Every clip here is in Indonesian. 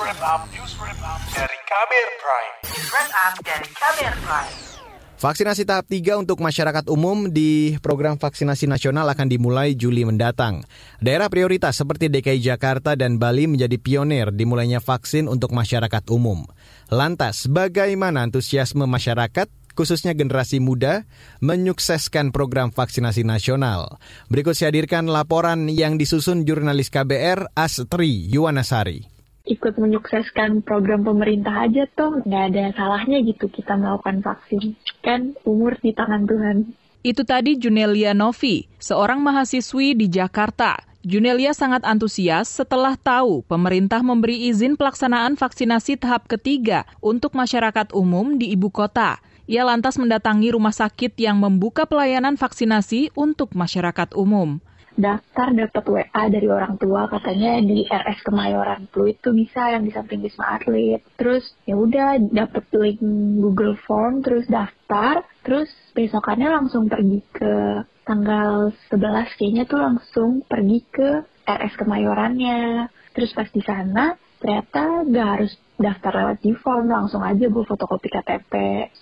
wrap up, news wrap dari Kamer Prime. News wrap dari Kamer Prime. Vaksinasi tahap 3 untuk masyarakat umum di program vaksinasi nasional akan dimulai Juli mendatang. Daerah prioritas seperti DKI Jakarta dan Bali menjadi pionir dimulainya vaksin untuk masyarakat umum. Lantas, bagaimana antusiasme masyarakat khususnya generasi muda, menyukseskan program vaksinasi nasional. Berikut saya hadirkan laporan yang disusun jurnalis KBR Astri Yuwanasari ikut menyukseskan program pemerintah aja toh nggak ada salahnya gitu kita melakukan vaksin kan umur di tangan Tuhan itu tadi Junelia Novi seorang mahasiswi di Jakarta Junelia sangat antusias setelah tahu pemerintah memberi izin pelaksanaan vaksinasi tahap ketiga untuk masyarakat umum di ibu kota. Ia lantas mendatangi rumah sakit yang membuka pelayanan vaksinasi untuk masyarakat umum. Daftar dapat WA dari orang tua katanya di RS Kemayoran Pluit itu bisa yang di samping Wisma Atlet. Terus ya udah dapat link Google Form terus daftar, terus besokannya langsung pergi ke tanggal 11 kayaknya tuh langsung pergi ke RS Kemayorannya. Terus pas di sana ternyata gak harus daftar lewat di form, langsung aja buat fotokopi KTP,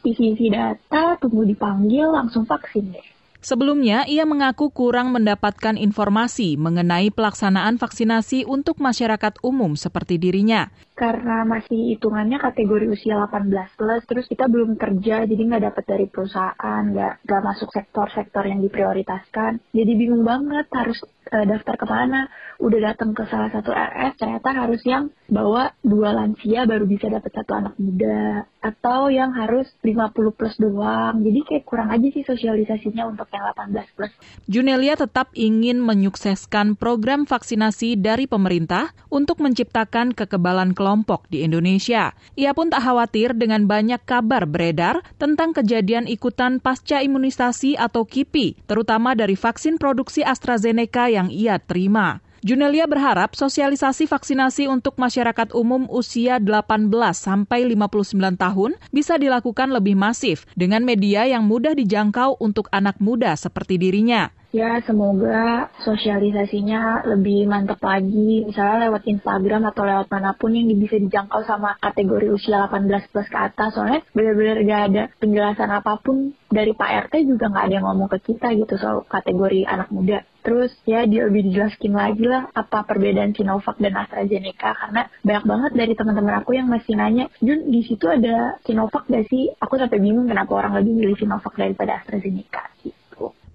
isi-isi data, tunggu dipanggil, langsung vaksin deh. Sebelumnya, ia mengaku kurang mendapatkan informasi mengenai pelaksanaan vaksinasi untuk masyarakat umum seperti dirinya. Karena masih hitungannya kategori usia 18 plus, terus kita belum kerja, jadi nggak dapat dari perusahaan, nggak, nggak masuk sektor-sektor yang diprioritaskan. Jadi bingung banget harus uh, daftar ke mana. Udah datang ke salah satu RS, ternyata harus yang bawa dua lansia baru bisa dapat satu anak muda. Atau yang harus 50 plus doang. Jadi kayak kurang aja sih sosialisasinya untuk yang 18 plus. Junelia tetap ingin menyukseskan program vaksinasi dari pemerintah untuk menciptakan kekebalan kelompok di Indonesia. Ia pun tak khawatir dengan banyak kabar beredar tentang kejadian ikutan pasca imunisasi atau KIPI, terutama dari vaksin produksi AstraZeneca yang ia terima. Junelia berharap sosialisasi vaksinasi untuk masyarakat umum usia 18 sampai 59 tahun bisa dilakukan lebih masif dengan media yang mudah dijangkau untuk anak muda seperti dirinya. Ya, semoga sosialisasinya lebih mantap lagi, misalnya lewat Instagram atau lewat mana pun yang bisa dijangkau sama kategori usia 18 plus ke atas. Soalnya benar-benar gak ada penjelasan apa pun dari Pak RT juga nggak ada yang ngomong ke kita gitu soal kategori anak muda. Terus ya dia lebih dijelaskin lagi lah apa perbedaan Sinovac dan AstraZeneca karena banyak banget dari teman-teman aku yang masih nanya, Jun di situ ada Sinovac gak sih? Aku sampai bingung kenapa orang lebih milih Sinovac daripada AstraZeneca. Gitu.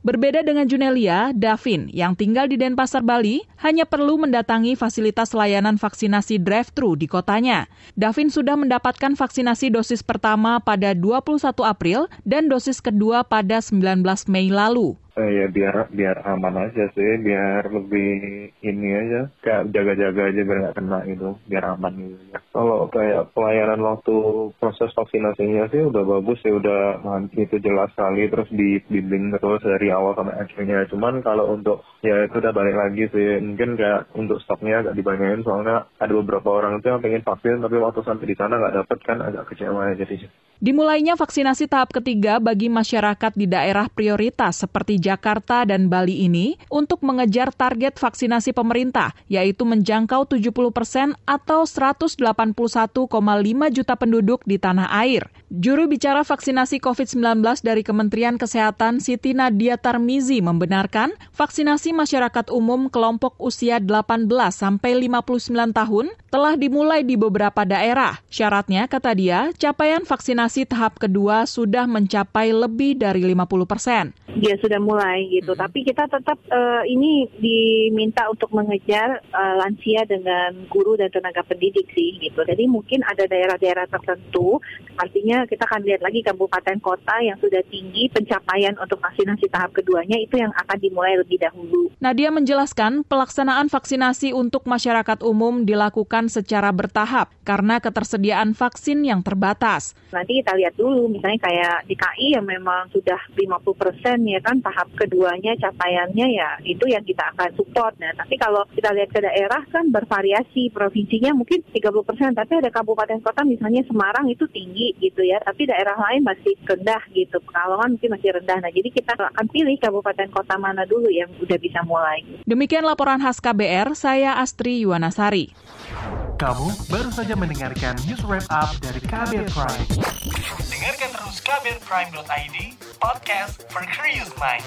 Berbeda dengan Junelia, Davin yang tinggal di Denpasar, Bali, hanya perlu mendatangi fasilitas layanan vaksinasi drive-thru di kotanya. Davin sudah mendapatkan vaksinasi dosis pertama pada 21 April dan dosis kedua pada 19 Mei lalu eh, ya biar biar aman aja sih biar lebih ini aja kayak jaga-jaga aja biar nggak kena gitu biar aman gitu ya. kalau kayak pelayanan waktu proses vaksinasinya sih udah bagus sih udah nanti itu jelas sekali terus dibimbing terus dari awal sampai akhirnya cuman kalau untuk ya itu udah balik lagi sih mungkin kayak untuk stoknya agak dibanyain soalnya ada beberapa orang itu yang pengen vaksin tapi waktu sampai di sana nggak dapet kan agak kecewa ya jadi Dimulainya vaksinasi tahap ketiga bagi masyarakat di daerah prioritas seperti Jakarta dan Bali ini untuk mengejar target vaksinasi pemerintah, yaitu menjangkau 70 persen atau 181,5 juta penduduk di tanah air. Juru bicara vaksinasi COVID-19 dari Kementerian Kesehatan Siti Nadia Tarmizi membenarkan vaksinasi masyarakat umum kelompok usia 18 sampai 59 tahun telah dimulai di beberapa daerah. Syaratnya, kata dia, capaian vaksinasi vaksinasi tahap kedua sudah mencapai lebih dari 50 persen. Ya sudah mulai gitu, hmm. tapi kita tetap uh, ini diminta untuk mengejar uh, lansia dengan guru dan tenaga pendidik sih gitu. Jadi mungkin ada daerah-daerah tertentu, artinya kita akan lihat lagi kabupaten kota yang sudah tinggi pencapaian untuk vaksinasi tahap keduanya itu yang akan dimulai lebih dahulu. Nadia menjelaskan pelaksanaan vaksinasi untuk masyarakat umum dilakukan secara bertahap karena ketersediaan vaksin yang terbatas. Nanti kita lihat dulu misalnya kayak di KI yang memang sudah 50 persen ya kan tahap keduanya capaiannya ya itu yang kita akan support. Nah tapi kalau kita lihat ke daerah kan bervariasi provinsinya mungkin 30 persen tapi ada kabupaten kota misalnya Semarang itu tinggi gitu ya tapi daerah lain masih rendah gitu Pekalongan mungkin masih rendah. Nah jadi kita akan pilih kabupaten kota mana dulu yang udah bisa mulai. Demikian laporan khas KBR, saya Astri Yuwanasari. Kamu baru saja mendengarkan news wrap up dari Kabel Prime. Dengarkan terus kbrprime.id, podcast for curious mind.